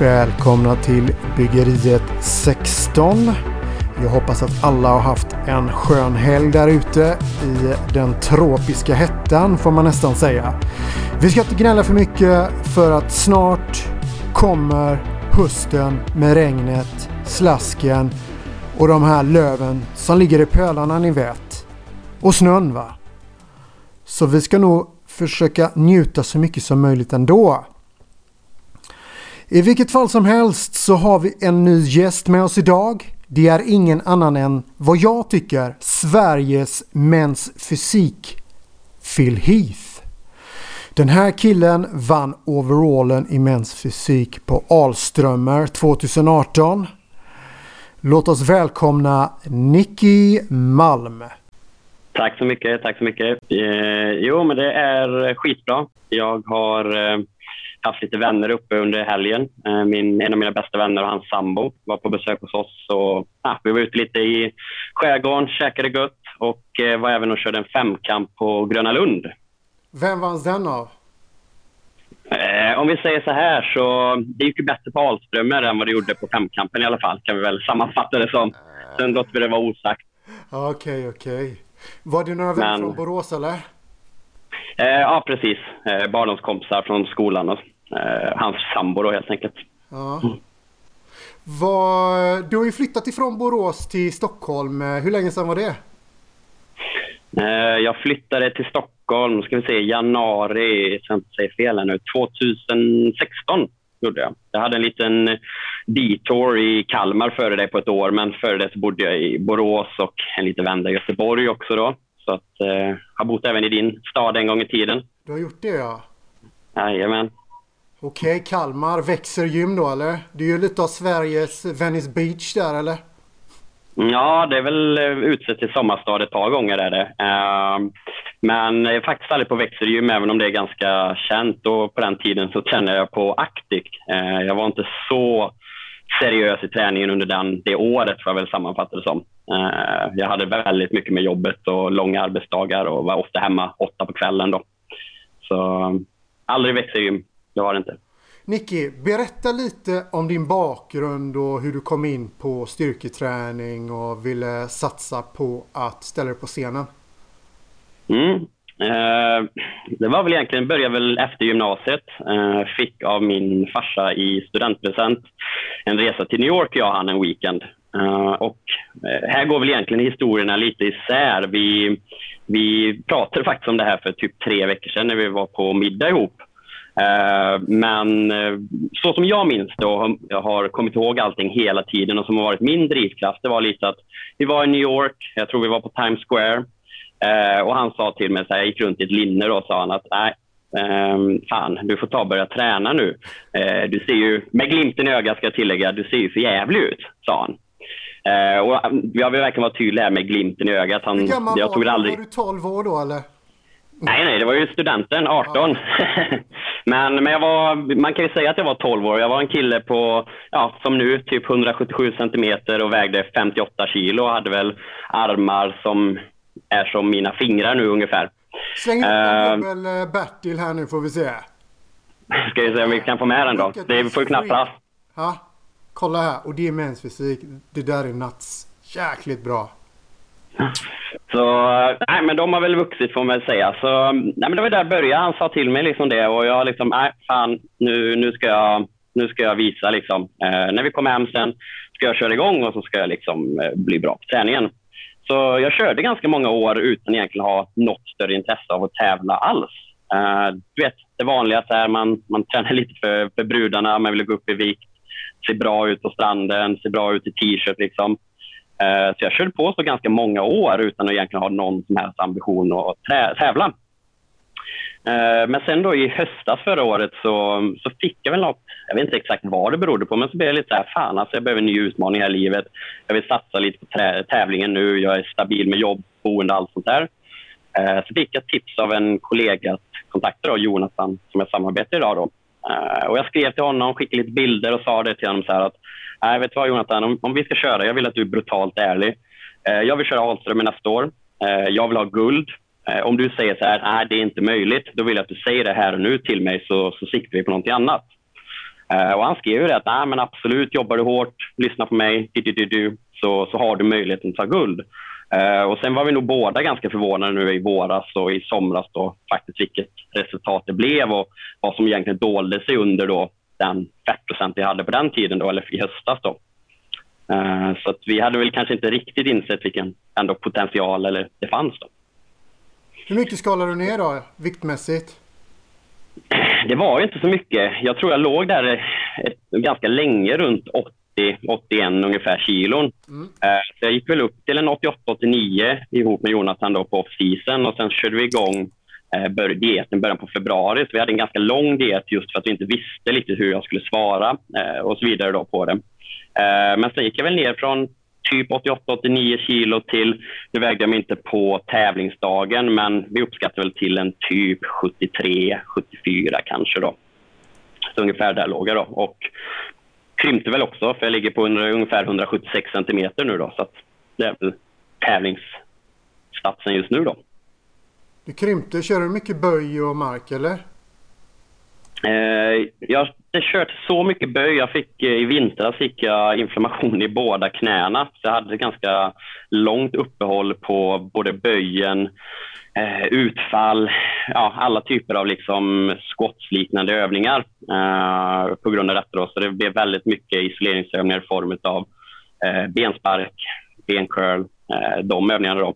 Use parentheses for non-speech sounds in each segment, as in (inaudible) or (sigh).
Välkomna till Byggeriet 16. Jag hoppas att alla har haft en skön helg där ute i den tropiska hettan får man nästan säga. Vi ska inte gnälla för mycket för att snart kommer hösten med regnet, slasken och de här löven som ligger i pölarna ni vet. Och snön va. Så vi ska nog försöka njuta så mycket som möjligt ändå. I vilket fall som helst så har vi en ny gäst med oss idag. Det är ingen annan än vad jag tycker Sveriges mäns fysik Phil Heath. Den här killen vann overallen i mäns fysik på Alströmer 2018. Låt oss välkomna Nicky Malm. Tack så mycket, tack så mycket. Eh, jo, men det är skitbra. Jag har eh, haft lite vänner uppe under helgen. Eh, min, en av mina bästa vänner och hans sambo var på besök hos oss. Och, ja, vi var ute lite i skärgården, käkade gött och eh, var även och körde en femkamp på Gröna Lund. Vem vann den av? Eh, om vi säger så här så det gick ju bättre på Alströmer än vad det gjorde på femkampen i alla fall. Kan vi väl sammanfatta det som. Sen låter vi det vara osagt. Okej, okay, okej. Okay. Var det några vänner från Borås eller? Eh, ja, precis. Eh, barndomskompisar från skolan och eh, hans sambo då helt enkelt. Ja. Var, du har ju flyttat ifrån Borås till Stockholm. Eh, hur länge sedan var det? Jag flyttade till Stockholm, ska vi se, januari, så jag inte säger fel nu, 2016 gjorde jag. Jag hade en liten detour i Kalmar före det på ett år, men före det så bodde jag i Borås och en liten vända i Göteborg också då. Så att, eh, har bott även i din stad en gång i tiden. Du har gjort det ja? Jajamän. Okej, okay, Kalmar. Växer gym då eller? Det är ju lite av Sveriges Venice Beach där eller? Ja, det är väl eh, utsett till sommarstad ett par gånger är det. Uh, men jag är faktiskt aldrig på växelgym även om det är ganska känt och på den tiden så tränade jag på Actic. Uh, jag var inte så seriös i träningen under den, det året får jag väl sammanfatta det som. Uh, jag hade väldigt mycket med jobbet och långa arbetsdagar och var ofta hemma åtta på kvällen då. Så aldrig växelgym, det var det inte. Nicky, berätta lite om din bakgrund och hur du kom in på styrketräning och ville satsa på att ställa dig på scenen. Mm. Eh, det var väl egentligen, började väl efter gymnasiet. Eh, fick av min farsa i studentpresent en resa till New York jag han en weekend. Eh, och eh, här går väl egentligen historierna lite isär. Vi, vi pratade faktiskt om det här för typ tre veckor sedan när vi var på middag ihop. Men så som jag minns det och har kommit ihåg allting hela tiden och som har varit min drivkraft, det var lite att vi var i New York, jag tror vi var på Times Square och han sa till mig, så här, jag gick runt i ett linne och sa han att nej, Um, fan, du får ta och börja träna nu. Uh, du ser ju, med glimten i ögat ska jag tillägga, du ser ju för jävlig ut, sa han. Uh, och jag vill verkligen vara tydlig här med glimten i ögat. Han, Hur gammal jag var du? Aldrig... Var du 12 år då eller? Nej, nej, det var ju studenten, 18. Ja. (laughs) men men jag var, man kan ju säga att jag var 12 år. Jag var en kille på, ja, som nu, typ 177 centimeter och vägde 58 kilo och hade väl armar som är som mina fingrar nu ungefär. Släng upp uh, dubbel Bertil här nu får vi se. Ska vi se om vi kan få med den då. Det får ju knappt plats. Ja, kolla här. Och det är mensfysik. Det där är nuts. Jäkligt bra. Så, nej men de har väl vuxit får man väl säga. Så, nej men det var där jag började. Han sa till mig liksom det och jag liksom, nej fan, nu, nu, ska, jag, nu ska jag visa liksom. Eh, när vi kommer hem sen ska jag köra igång och så ska jag liksom eh, bli bra på träningen. Så jag körde ganska många år utan egentligen ha något större intresse av att tävla alls. Uh, du vet, det vanliga är man, man tränar (laughs) lite för, för brudarna, man vill gå upp i vikt, se bra ut på stranden, se bra ut i t-shirt. Liksom. Uh, så jag körde på så ganska många år utan att egentligen ha någon som helst ambition att tävla. Eh, men sen då i höstas förra året så, så fick jag väl något, jag vet inte exakt vad det berodde på, men så blev jag lite så här, fan alltså jag behöver en ny utmaning här i livet. Jag vill satsa lite på tävlingen nu, jag är stabil med jobb, boende och allt sånt där. Eh, så fick jag tips av en kollega att kontakta då, Jonathan som jag samarbetar idag då. Eh, och jag skrev till honom, skickade lite bilder och sa det till honom så här att, nej vet du vad Jonathan, om, om vi ska köra, jag vill att du är brutalt ärlig. Jag vill köra Ahlström nästa år. Jag vill ha guld. Eh, om du säger så här, nej det är inte möjligt, då vill jag att du säger det här och nu till mig så, så siktar vi på någonting annat. Eh, och han skrev ju det att Nej, men absolut, jobbar du hårt, lyssna på mig, du, du, du, så, så har du möjligheten att ta guld. Eh, och Sen var vi nog båda ganska förvånade nu i våras och i somras då faktiskt vilket resultat det blev och vad som egentligen dolde sig under då den fettprocent vi hade på den tiden, då, eller i höstas. Då. Så att vi hade väl kanske inte riktigt insett vilken ändå potential eller det fanns. Då. Hur mycket skalar du ner då, viktmässigt? Det var inte så mycket. Jag tror jag låg där ett, ganska länge, runt 80-81 ungefär kilon. Mm. Uh, så jag gick väl upp till en 88-89 ihop med Jonathan då på off-season och sen körde vi igång eh, bör, dieten i början på februari. Så vi hade en ganska lång diet just för att vi inte visste lite hur jag skulle svara eh, och så vidare då på det. Eh, men sen gick jag väl ner från typ 88-89 kilo till, nu vägde jag mig inte på tävlingsdagen, men vi uppskattar väl till en typ 73-74 kanske då. Så ungefär där låg jag då. Och krympte väl också, för jag ligger på ungefär 176 centimeter nu då, så att det är väl tävlingsstatsen just nu då. Du krympte. Kör du mycket böj och mark eller? Eh, jag har kört så mycket böj. Jag fick, eh, I vintras fick jag inflammation i båda knäna. Så jag hade ett ganska långt uppehåll på både böjen, eh, utfall, ja, alla typer av liksom skottsliknande övningar eh, på grund av detta. Då. Så det blev väldigt mycket isoleringsövningar i form av eh, benspark, bencurl, eh, de övningarna. Då.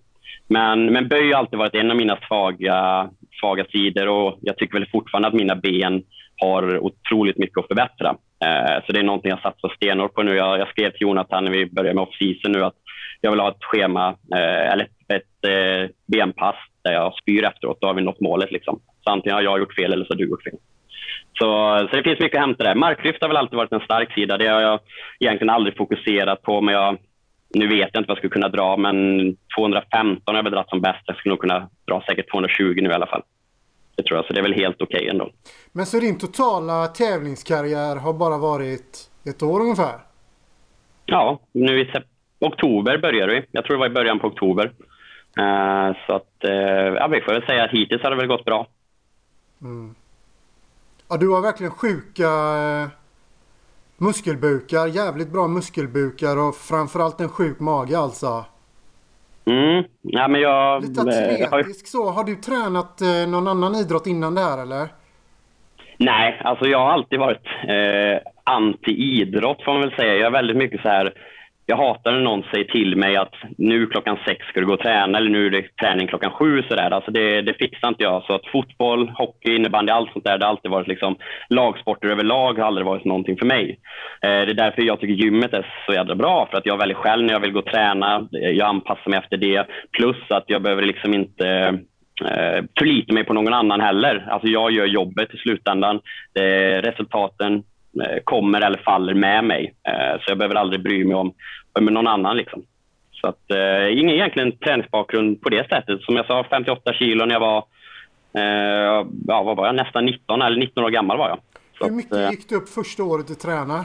Men, men böj har alltid varit en av mina svaga, svaga sidor och jag tycker väl fortfarande att mina ben har otroligt mycket att förbättra. Eh, så det är någonting jag satsar stenhårt på nu. Jag, jag skrev till Jonathan när vi började med off-season nu att jag vill ha ett schema, eh, eller ett, eh, benpass där jag spyr efteråt. Då har vi nått målet. Liksom. Så antingen har jag gjort fel eller så har du gjort fel. Så, så det finns mycket att hämta där. Marklyft har väl alltid varit en stark sida. Det har jag egentligen aldrig fokuserat på, men jag nu vet jag inte vad jag skulle kunna dra, men 215 har jag väl dragit som bäst. Jag skulle nog kunna dra säkert 220 nu i alla fall. Det tror jag, så det är väl helt okej okay ändå. Men så din totala tävlingskarriär har bara varit ett år ungefär? Ja, nu i oktober började vi. Jag tror det var i början på oktober. Uh, så att, uh, ja, vi får väl säga att hittills har det väl gått bra. Mm. Ja, du har verkligen sjuka uh Muskelbukar, jävligt bra muskelbukar och framförallt en sjuk mage alltså. Mm, ja men jag... Lite atletisk så. Har du tränat eh, någon annan idrott innan det här eller? Nej, alltså jag har alltid varit eh, anti-idrott får man väl säga. Jag är väldigt mycket så här jag hatar när någon säger till mig att nu klockan sex ska du gå och träna eller nu är det träning klockan sju. Så där. Alltså det, det fixar inte jag. Så att fotboll, hockey, innebandy, allt sånt där, det har alltid varit liksom, lagsporter överlag har aldrig varit någonting för mig. Eh, det är därför jag tycker gymmet är så jävla bra. För att jag väljer själv när jag vill gå och träna. Jag anpassar mig efter det. Plus att jag behöver liksom inte eh, förlita mig på någon annan heller. Alltså jag gör jobbet i slutändan. Det resultaten kommer eller faller med mig. Eh, så jag behöver aldrig bry mig om, om någon annan. Liksom. Så att, eh, ingen egentligen träningsbakgrund på det sättet. Som jag sa, 58 kilo när jag var, eh, ja, vad var jag, nästan 19 eller 19 år gammal var jag. Så Hur mycket att, gick du upp första året du tränade?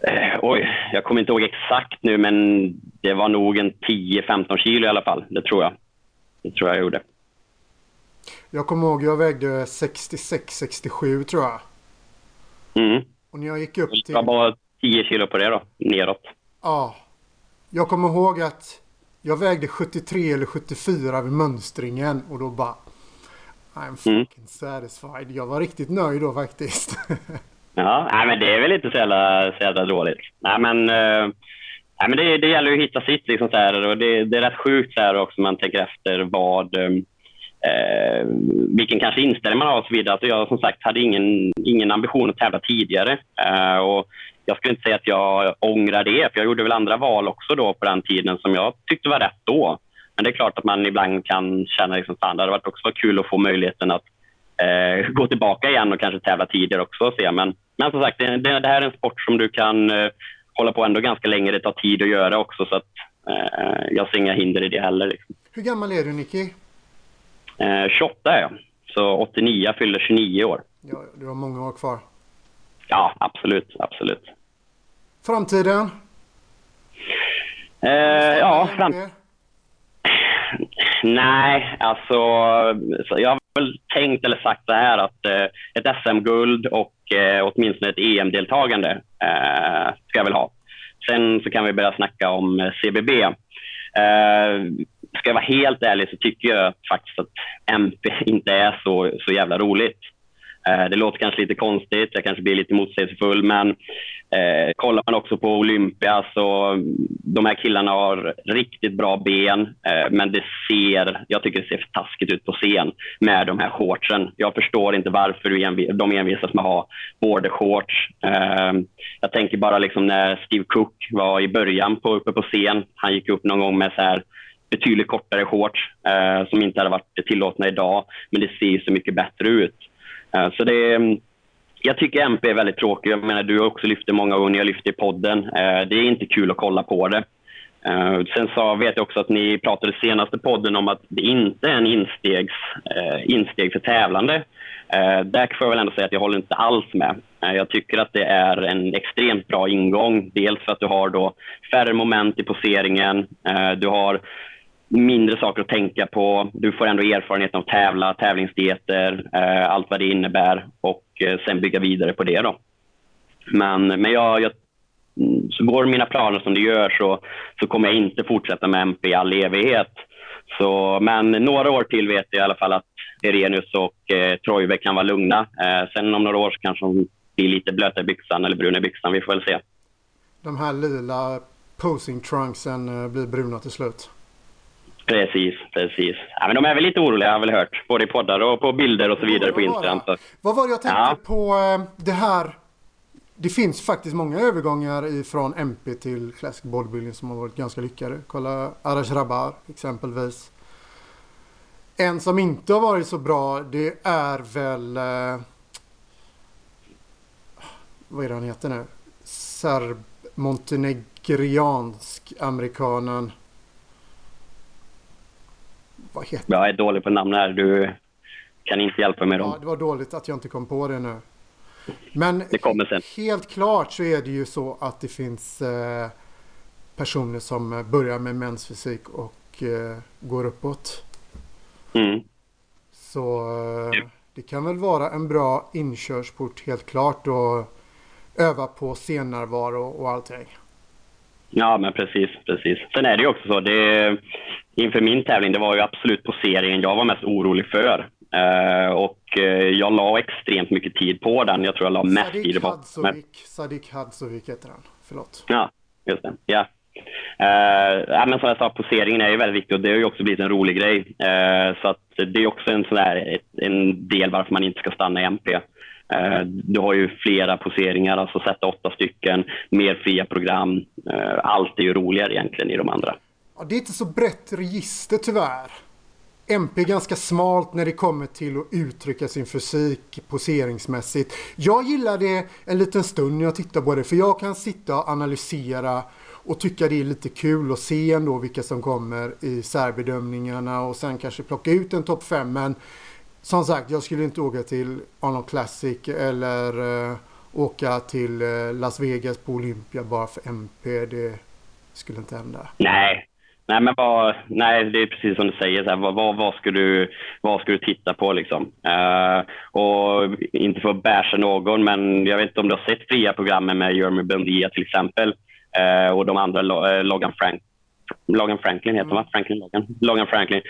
Eh, oj, jag kommer inte ihåg exakt nu, men det var nog en 10-15 kilo i alla fall. Det tror jag. Det tror jag gjorde. Jag kommer ihåg, jag vägde 66-67 tror jag. Mm. Och när jag gick upp till... Det var bara 10 kilo på det då, neråt. Ja. Jag kommer ihåg att jag vägde 73 eller 74 vid mönstringen och då bara... I'm mm. fucking mm. satisfied. Jag var riktigt nöjd då faktiskt. (laughs) ja, nej, men det är väl inte så jävla, så jävla dåligt. Nej, men, uh, nej, men det, det gäller ju att hitta sitt. Liksom, så här, och det, det är rätt sjukt så här också man tänker efter vad... Um, eh, vilken kanske inställning man har och så vidare. Alltså jag som sagt hade ingen, ingen ambition att tävla tidigare. Eh, och jag skulle inte säga att jag ångrar det, för jag gjorde väl andra val också då på den tiden som jag tyckte var rätt då. Men det är klart att man ibland kan känna liksom, fan, det hade varit också kul att få möjligheten att eh, gå tillbaka igen och kanske tävla tidigare också. Och se. Men, men som sagt, det, det, här är en sport som du kan eh, hålla på ändå ganska länge. Det tar tid att göra också, så att, eh, jag ser inga hinder i det heller. Liksom. Hur gammal är du, Nicky? Eh, 28 är jag. Så 89 jag fyller 29 år. Ja, du har många år kvar. Ja, absolut. absolut. Framtiden? Eh, ja, fram... Nej, alltså... jag väl tänkt eller sagt så här att eh, ett SM-guld och eh, åtminstone ett EM-deltagande eh, ska jag väl ha. Sen så kan vi börja snacka om eh, CBB. Ska jag vara helt ärlig så tycker jag faktiskt att MP inte är så, så jävla roligt. Eh, det låter kanske lite konstigt, jag kanske blir lite motsägelsefull, men eh, kollar man också på Olympia så de här killarna har riktigt bra ben, eh, men det ser, jag tycker det ser för taskigt ut på scen med de här shortsen. Jag förstår inte varför de envisas med att ha bordershorts. Eh, jag tänker bara liksom när Steve Cook var i början på, uppe på scen, han gick upp någon gång med så här betydligt kortare shorts eh, som inte hade varit tillåtna idag, men det ser så mycket bättre ut. Eh, så det, mm, jag tycker MP är väldigt tråkig. Jag menar, du har också lyft det många gånger, jag lyfte i podden. Eh, det är inte kul att kolla på det. Uh, sen så vet jag också att ni pratade senaste podden om att det inte är en instegs, uh, insteg för tävlande. Uh, där får jag väl ändå säga att jag håller inte alls med. jag tycker att det är en extremt bra ingång. Dels för att du har då färre moment i poseringen. du har mindre saker att tänka på. Du får ändå erfarenhet av att tävla, tävlingsdieter, eh, allt vad det innebär och eh, sen bygga vidare på det. Då. Men, men jag, jag, så går mina planer som det gör så, så kommer jag inte fortsätta med MP i all evighet. Så, men några år till vet jag i alla fall att Irenius och eh, Trojve kan vara lugna. Eh, sen om några år så kanske de blir lite blöta i byxan eller bruna i byxan. Vi får väl se. De här lila posing trunksen eh, blir bruna till slut? Precis, precis. Ja, men de är väl lite oroliga har jag väl hört. Både i poddar och på bilder och så vidare på Instagram. Så. Vad var det jag tänkte ja. på eh, det här? Det finns faktiskt många övergångar från MP till Classic Bodybuilding som har varit ganska lyckade. Kolla Arash Rabar exempelvis. En som inte har varit så bra det är väl... Eh, vad är det han heter nu? Serb montenegriansk amerikanen vad heter Jag är dålig på namn här. Du kan inte hjälpa mig. Ja, det var dåligt att jag inte kom på det nu. Men det kommer sen. helt klart så är det ju så att det finns eh, personer som börjar med mensfysik och eh, går uppåt. Mm. Så eh, det kan väl vara en bra inkörsport helt klart och öva på scennärvaro och allting. Ja, men precis, precis. Sen är det ju också så, det, inför min tävling, det var ju absolut poseringen jag var mest orolig för. Uh, och uh, jag la extremt mycket tid på den. Jag tror jag la mest tid på den. Sadik Hadzovic heter han. Förlåt. Ja, just det. Ja. Uh, ja, men som jag sa, poseringen är ju väldigt viktig och det har ju också blivit en rolig grej. Så att det är också en, sån där, en del varför man inte ska stanna i MP. Du har ju flera poseringar, alltså sätta åtta stycken, mer fria program. allt är ju roligare egentligen i de andra. Ja, det är inte så brett register tyvärr. MP är ganska smalt när det kommer till att uttrycka sin fysik poseringsmässigt. Jag gillar det en liten stund när jag tittar på det för jag kan sitta och analysera och tycka det är lite kul att se ändå vilka som kommer i särbedömningarna och sen kanske plocka ut en topp 5 men som sagt jag skulle inte åka till Arnold Classic eller uh, åka till uh, Las Vegas på Olympia bara för MP. Det skulle inte hända. Nej, Nej, men vad, nej, det är precis som du säger. Så här, vad, vad, vad, ska du, vad ska du titta på? Liksom? Uh, och inte för att basha någon, men jag vet inte om du har sett fria programmen med Jeremy Bundia till exempel uh, och de andra, uh, Logan, Frank, Logan Franklin heter mm. Franklin Logan. Logan Franklin.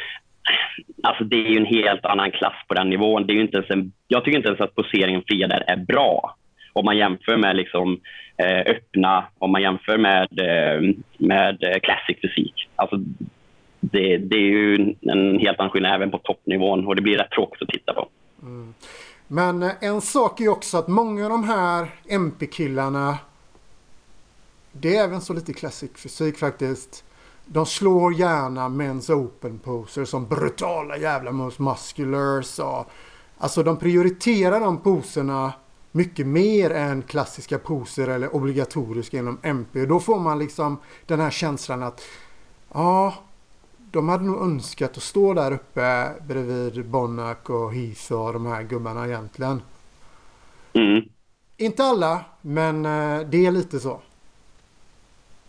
Alltså det är ju en helt annan klass på den nivån. Det är inte ens en, jag tycker inte ens att poseringen fria där är bra om man jämför med liksom, eh, öppna, om man jämför med, eh, med eh, classic fysik. Alltså, det, det, är ju en helt annan skillnad även på toppnivån och det blir rätt tråkigt att titta på. Mm. Men eh, en sak är också att många av de här MP-killarna det är även så lite classic fysik faktiskt. De slår gärna Men's Open poser som brutala jävla most musculars. Och, alltså de prioriterar de poserna mycket mer än klassiska poser eller obligatoriska inom MP. Då får man liksom den här känslan att ja, de hade nog önskat att stå där uppe bredvid Bonnack och Heath och de här gubbarna egentligen. Mm. Inte alla, men eh, det är lite så.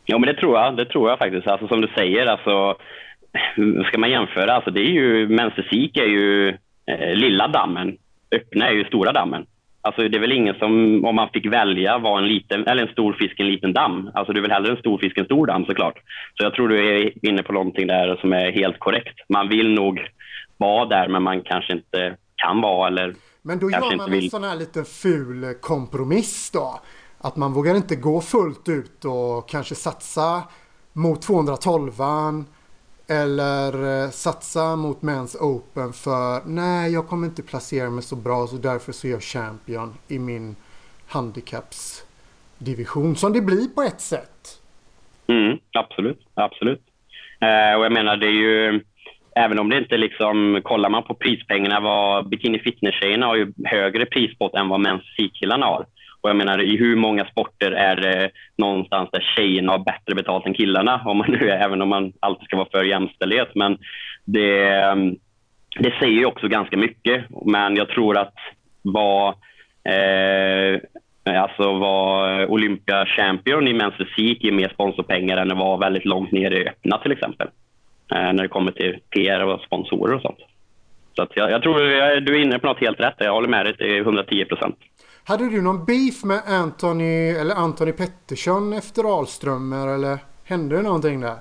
Ja, men det tror jag. Det tror jag faktiskt. Alltså som du säger, alltså ska man jämföra, alltså det är ju, mens fysik är ju eh, lilla dammen. Öppna är ju stora dammen. Alltså det är väl ingen som, om man fick välja, var en, liten, eller en stor fisk en liten damm. Alltså du vill hellre en stor fisk en stor damm såklart. Så jag tror du är inne på någonting där som är helt korrekt. Man vill nog vara där, men man kanske inte kan vara eller Men då gör man en sån här liten ful kompromiss då. Att man vågar inte gå fullt ut och kanske satsa mot 212an eller eh, satsa mot Men's Open för nej, jag kommer inte placera mig så bra så därför så är jag champion i min handikappsdivision som det blir på ett sätt. Mm, absolut, absolut. Eh, och jag menar det är ju även om det inte liksom, kollar man på prispengarna, vad bikini fitness-tjejerna har ju högre prispott än vad mens killarna har. Och jag menar, i hur många sporter är det någonstans där tjejerna har bättre betalt än killarna? Om man nu är, även om man alltid ska vara för jämställdhet. Men det, det säger ju också ganska mycket. Men jag tror att vad eh, alltså var Olympia champion i mäns fysik ger mer sponsorpengar än att vara väldigt långt ner i öppna till exempel. Eh, när det kommer till PR och sponsorer och sånt. Så jag, jag, tror du är inne på något helt rätt. Jag håller med dig till 110 procent. Hade du någon beef med Anthony, eller Anthony Pettersson efter Ahlströmer eller hände det någonting där?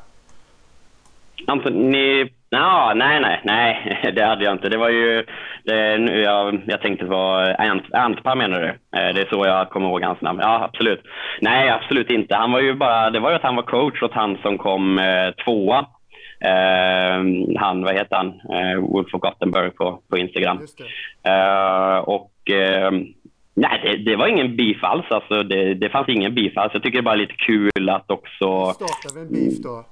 Anthony... Ja, nej, nej, nej, (laughs) det hade jag inte. Det var ju... Det, jag, jag tänkte på Ant, Antpa menar du? Eh, det är så jag kommer ihåg hans namn. Ja, absolut. Nej, absolut inte. Han var ju bara... Det var ju att han var coach åt han som kom eh, tvåa. Eh, han, vad heter han? Eh, Wolf of Gothenburg på, på Instagram. Eh, och eh, Nej, det, det, var ingen beef alls. Alltså, det, det fanns ingen beef alls. Jag tycker det är bara lite kul att också... Startar vi en beef då?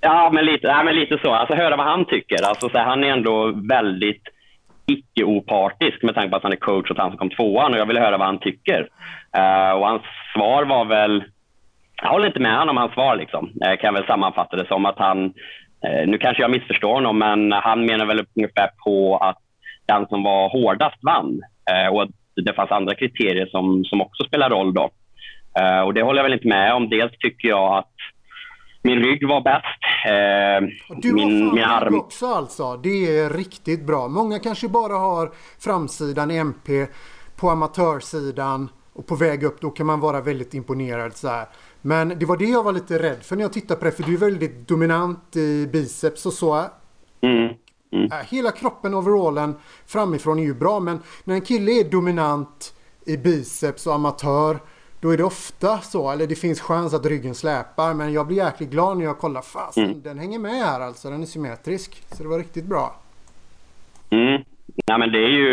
Ja, men lite, ja, men lite så. Alltså höra vad han tycker. Alltså, så här, han är ändå väldigt icke-opartisk med tanke på att han är coach och han som kom tvåan och jag ville höra vad han tycker. Uh, och hans svar var väl... Jag håller inte med honom om hans svar. Liksom. Jag kan väl sammanfatta det som att han... Uh, nu kanske jag missförstår honom, men han menar väl ungefär på att den som var hårdast vann. Uh, och det fanns andra kriterier som, som också spelar roll. Då. Uh, och Det håller jag väl inte med om. Dels tycker jag att min rygg var bäst. Uh, du min, har min arm... också alltså. Det är riktigt bra. Många kanske bara har framsidan i MP på amatörsidan och på väg upp. Då kan man vara väldigt imponerad. Så här. Men det var det jag var lite rädd för när jag tittade på det. För du är väldigt dominant i biceps och så. Mm. Mm. Äh, hela kroppen, overallen framifrån är ju bra men när en kille är dominant i biceps och amatör då är det ofta så, eller det finns chans att ryggen släpar men jag blir jäkligt glad när jag kollar. Fasen, mm. den hänger med här alltså. Den är symmetrisk. Så det var riktigt bra. Mm. Nej, men det, är ju,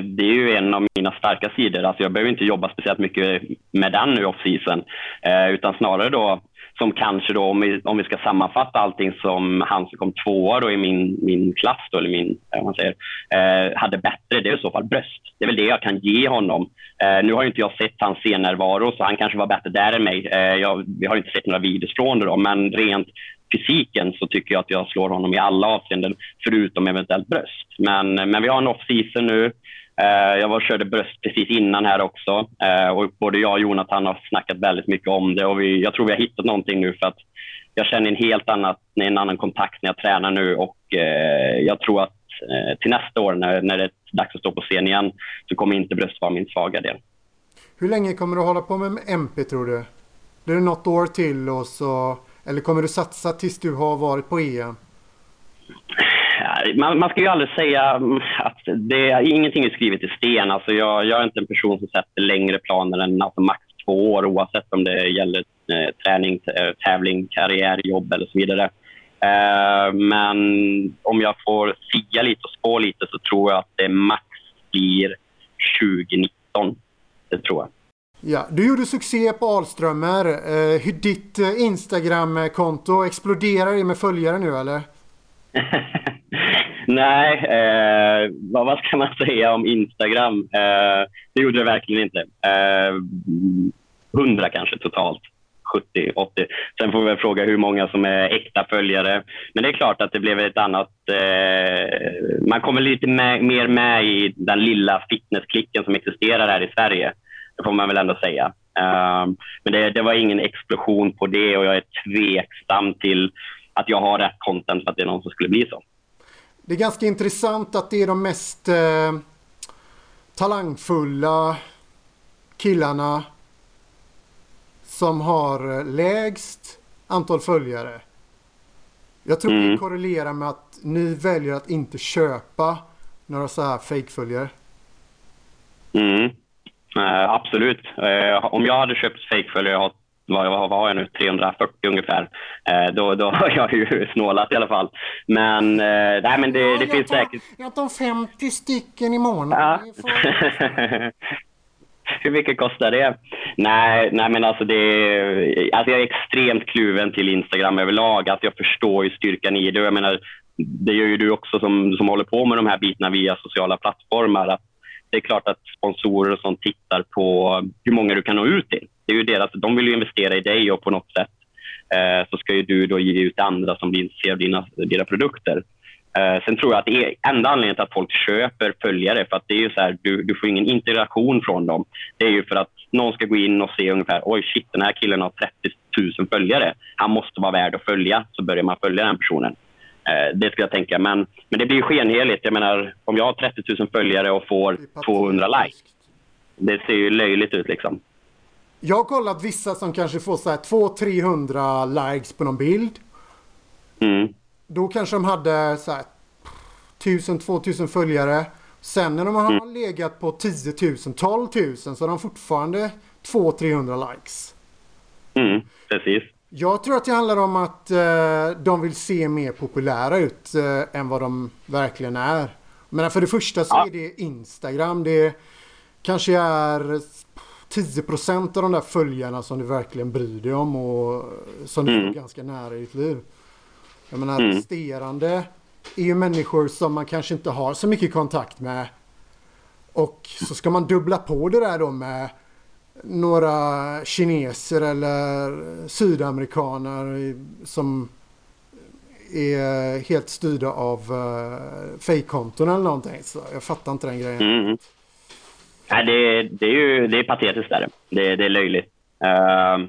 det är ju en av mina starka sidor. Alltså jag behöver inte jobba speciellt mycket med den nu off-season. Eh, utan snarare då som kanske då, om vi, om vi ska sammanfatta allting som han som kom tvåa då i min, min klass, då, eller min, eh, vad man säger, eh, hade bättre, det är i så fall bröst. Det är väl det jag kan ge honom. Eh, nu har inte jag sett hans scennärvaro, så han kanske var bättre där än mig. Eh, jag, vi har inte sett några videos från det, då, men rent fysiken så tycker jag att jag slår honom i alla avseenden, förutom eventuellt bröst. Men, eh, men vi har en off-season nu. Eh, jag var körde bröst precis innan här också eh, och både jag och Jonathan har snackat väldigt mycket om det och vi, jag tror vi har hittat någonting nu för att jag känner en helt annat, en annan kontakt när jag tränar nu och eh, jag tror att till nästa år när, när det är dags att stå på scen igen så kommer inte bröst vara min svaga del. Hur länge kommer du hålla på med MP tror du? Blir det något år till och så, eller kommer du satsa tills du har varit på EM? Man, man, ska ju aldrig säga mm, att det är ingenting är skrivet i sten. Alltså jag, jag är inte en person som sätter längre planer än alltså max två år oavsett om det gäller eh, träning, eh, tävling, karriär, jobb eller så vidare. Eh, men om jag får sia lite och spå lite så tror jag att det max blir 2019. Det tror jag. Ja, du gjorde succé på Alströmer. Eh, ditt eh, Instagram-konto, exploderar det med följare nu eller? (laughs) Nej, eh, vad, vad, ska man säga om Instagram? Eh, det gjorde det verkligen inte. Eh, 100 kanske totalt. 70, 80. Sen får vi väl fråga hur många som är äkta följare. Men det är klart att det blev ett annat... Eh, man kommer lite med, mer med i den lilla fitnessklicken som existerar här i Sverige. Det får man väl ändå säga. Eh, men det, det, var ingen explosion på det och jag är tveksam till att jag har rätt content för att det är någon som skulle bli så. det är ganska intressant att det är de mest eh, talangfulla killarna som har eh, lägst antal följare. Jag tror mm. det korrelerar med att ni väljer att inte köpa några så här fejkföljare. Mm. Uh, absolut. Uh, om jag hade köpt fejkföljare, vad, vad har jag nu, 340 ungefär, uh, då, då har jag ju snålat i alla fall. Men, nej, men det, ja, det finns tar, säkert... Jag tar 50 stycken i månaden. Ja. (laughs) Hur mycket kostar det? Nej, nej men alltså det alltså jag är extremt kluven till Instagram överlag. Alltså jag förstår ju styrkan i det. Jag menar, det gör ju du också som, som håller på med de här bitarna via sociala plattformar. Att det är klart att sponsorer och sånt tittar på hur många du kan nå ut till. Det är ju deras, de vill ju investera i dig och på något sätt eh, så ska ju du då ge ut andra som blir intresserade av dina, dina produkter. Uh, sen tror jag att det är enda anledningen till att folk köper följare, för att det är ju så här, du, du får ingen interaktion från dem. Det är ju för att någon ska gå in och se ungefär, oj shit, den här killen har 30 000 följare. Han måste vara värd att följa, så börjar man följa den personen. Uh, det ska jag tänka, men, men det blir skenheligt. Jag menar, om jag har 30 000 följare och får 200 likes, det ser ju löjligt ut liksom. Jag har kollat vissa som kanske får 200-300 likes på någon bild. Mm. Då kanske de hade så här 1000-2000 följare. Sen när de har mm. legat på 10 000, 12 000 så har de fortfarande 200-300 likes. Mm, precis. Jag tror att det handlar om att eh, de vill se mer populära ut eh, än vad de verkligen är. Men för det första så ja. är det Instagram. Det kanske är 10% av de där följarna som du verkligen bryr dig om och som du mm. är ganska nära i ditt liv. Jag menar mm. resterande är ju människor som man kanske inte har så mycket kontakt med. Och så ska man dubbla på det där då med några kineser eller sydamerikaner som är helt styrda av uh, fejkkonton eller någonting. Så jag fattar inte den grejen. Mm. Nej, det, det är ju det är patetiskt. Där. Det, det är löjligt. Uh,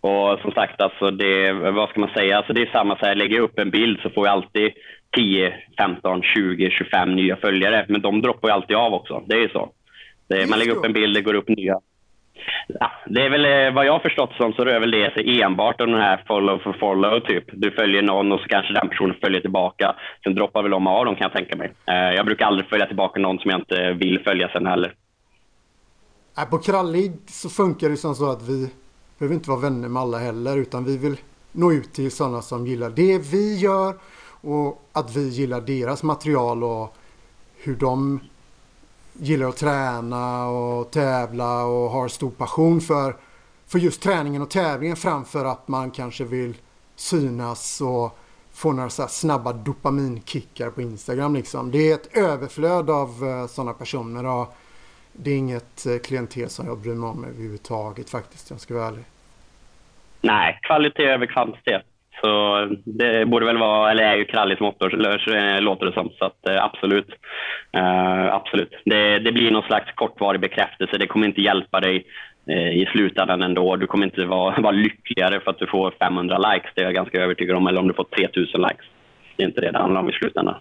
och som sagt, alltså det, vad ska man säga? Alltså det är samma, så här, lägger jag upp en bild så får jag alltid 10, 15, 20, 25 nya följare. Men de droppar ju alltid av också. Det är ju så. Det, man lägger upp en bild, det går upp nya. Ja, det är väl eh, vad jag har förstått som så rör väl det sig enbart om den här follow for follow typ. Du följer någon och så kanske den personen följer tillbaka. Sen droppar väl de av dem kan jag tänka mig. Eh, jag brukar aldrig följa tillbaka någon som jag inte vill följa sen heller. Äh, på Krallig så funkar det som så att vi behöver inte vara vänner med alla heller utan vi vill nå ut till sådana som gillar det vi gör och att vi gillar deras material och hur de gillar att träna och tävla och har stor passion för, för just träningen och tävlingen framför att man kanske vill synas och få några så snabba dopaminkickar på Instagram liksom. Det är ett överflöd av eh, sådana personer och det är inget uh, klientel som jag bryr mig om överhuvudtaget faktiskt, jag ska vara ärlig. Nej, kvalitet över kvantitet. Så det borde väl vara, eller är ju kralligt motto, låter det som. Så att, eh, absolut. Uh, absolut. Det, det, blir någon slags kortvarig bekräftelse. Det kommer inte hjälpa dig uh, i slutändan ändå. Du kommer inte vara, (laughs) vara lyckligare för att du får 500 likes, det är jag ganska övertygad om. Eller om du får 3000 likes. Det är inte det det handlar om i slutändan.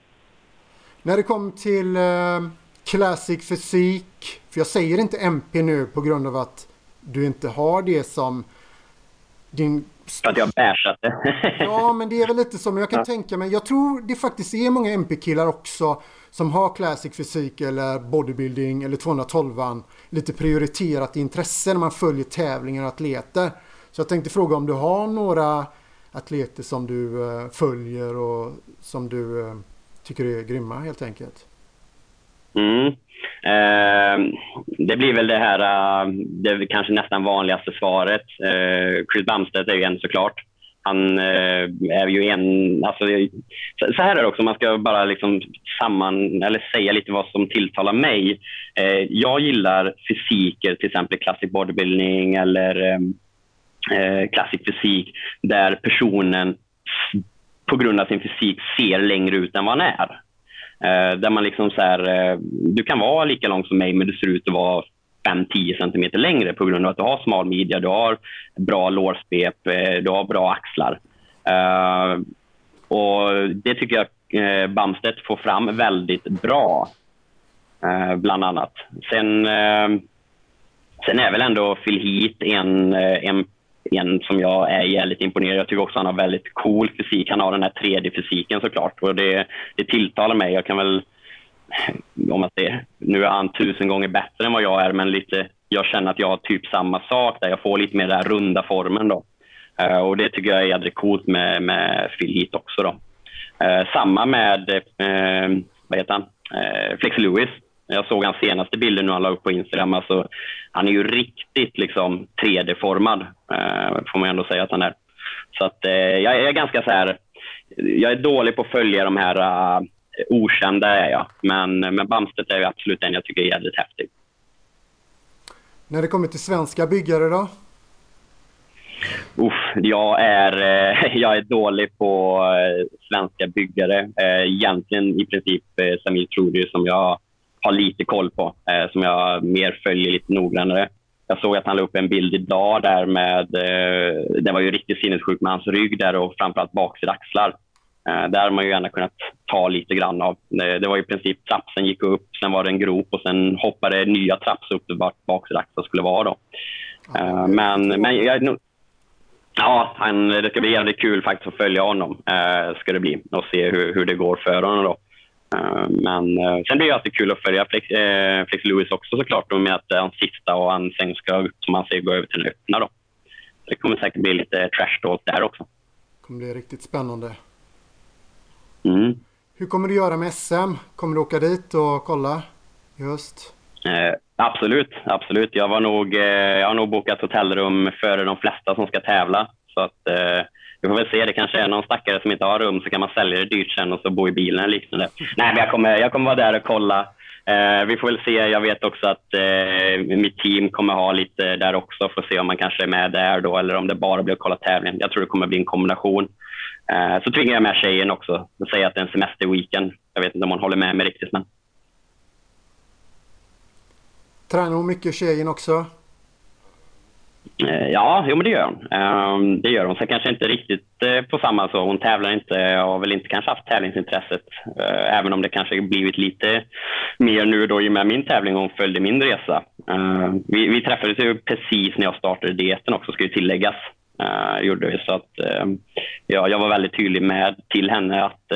När det kom till uh, Classic Fysik, för jag säger inte MP nu på grund av att du inte har det som din... Att jag bärsat det. (laughs) ja, men det är väl lite som jag kan ja. tänka mig. Jag tror det faktiskt är många MP-killar också som har classic fysik eller bodybuilding eller 212 lite prioriterat intresse när man följer tävlingar och atleter. Så jag tänkte fråga om du har några atleter som du uh, följer och som du uh, tycker är grymma helt enkelt? Mm. Eh, det blir väl det här, äh, det kanske nästan vanligaste svaret. Eh, Chris Bamstedt är ju en såklart. Han eh, är ju en... Alltså, så här är det också, man ska bara liksom samman, eller säga lite vad som tilltalar mig. Ehm, jag gillar fysiker, till exempel classic bodybuilding eller ehm, eh, classic fysik, där personen på grund av sin fysik ser längre ut än vad han är. Eh, där man liksom så här, eh, du kan vara lika lång som mig men du ser ut att vara 5-10 centimeter längre på grund av att du har smal midja, du har bra lårspep, eh, du har bra axlar. Eh, och Det tycker jag eh, Bamstedt får fram väldigt bra, eh, bland annat. Sen, eh, sen är väl ändå Phil Heath en, eh, en, en som jag är jävligt imponerad Jag tycker också han har väldigt cool fysik. Han har den här 3D-fysiken såklart och det, det tilltalar mig. Jag kan väl, om man säger, nu är han tusen gånger bättre än vad jag är, men lite, jag känner att jag har typ samma sak där. Jag får lite mer den här runda formen då. Eh, och det tycker jag är jädrigt coolt med, med Phil Heath också då. Eh, samma med, eh, vad heter han, Flex Lewis. Jag såg hans senaste bilder nu han la upp på Instagram. Alltså, han är ju riktigt liksom 3D-formad, får man ändå säga att han är. Så att, jag är ganska så här, jag är dålig på att följa de här okända är jag. Men, men Bamstedt är absolut den jag tycker är jävligt häftig. När det kommer till svenska byggare då? Uff, jag, är, eh, (laughs) jag är dålig på eh, svenska byggare. Eh, egentligen i princip Samir Trudi som jag har lite koll på, som jag mer följer lite noggrannare. Jag såg att han la upp en bild idag där med, det var ju riktigt sinnessjukt med hans rygg där och framförallt baksida axlar. Där har man ju gärna kunnat ta lite grann av. Det var i princip trapsen gick upp, sen var det en grop och sen hoppade nya traps upp vart baksida axlar skulle vara. Då. Men, men jag, Ja, han, det ska bli jävligt kul faktiskt att följa honom. Eh, ska det bli och se hur, hur det går för honom. Då. Eh, men eh, sen blir det alltid kul att följa Flex, eh, Flex Lewis också såklart. med att är hans sista och han sen ska, som han säger, gå över till den öppna. Då. det kommer säkert bli lite trash talk där också. Det kommer bli riktigt spännande. Mm. Hur kommer du göra med SM? Kommer du åka dit och kolla i höst? Eh, absolut, absolut. Jag, var nog, eh, jag har nog bokat hotellrum före de flesta som ska tävla. Så att, eh, vi får väl se. Det kanske är någon stackare som inte har rum så kan man sälja det dyrt sen och så bo i bilen eller liknande. Nej, men jag kommer, jag kommer vara där och kolla. Eh, vi får väl se. Jag vet också att eh, mitt team kommer ha lite där också. Får se om man kanske är med där då eller om det bara blir att kolla tävlingen. Jag tror det kommer bli en kombination. Eh, så tvingar jag med tjejen också. och säger att det är en semesterweekend. Jag vet inte om hon håller med mig riktigt men Tränar hon mycket tjejen också? Eh, ja, jo, men det gör hon. Ehm, det gör hon. Sen kanske inte riktigt eh, på samma så. Hon tävlar inte och har väl inte kanske haft tävlingsintresset. Eh, även om det kanske blivit lite mer nu då i och med min tävling och hon följde min resa. Ehm, vi, vi träffades ju precis när jag startade dieten också, ska ju tilläggas. gjorde vi. Så att, ehm, ja, jag var väldigt tydlig med till henne att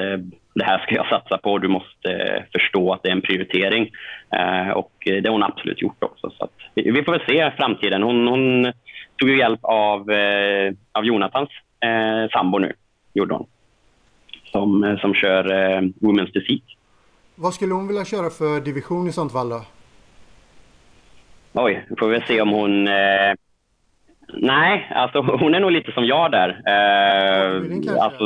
det här ska jag satsa på. Du måste förstå att det är en prioritering. Eh, och det har hon absolut gjort också. Så vi får väl se framtiden. Hon, hon tog hjälp av, eh, av Jonathans eh, sambo nu, gjorde hon. Som, som kör eh, Women's Fysik. Vad skulle hon vilja köra för division i sånt fall då? Oj, vi får väl se om hon... Eh, nej, alltså hon är nog lite som jag där. Eh, alltså,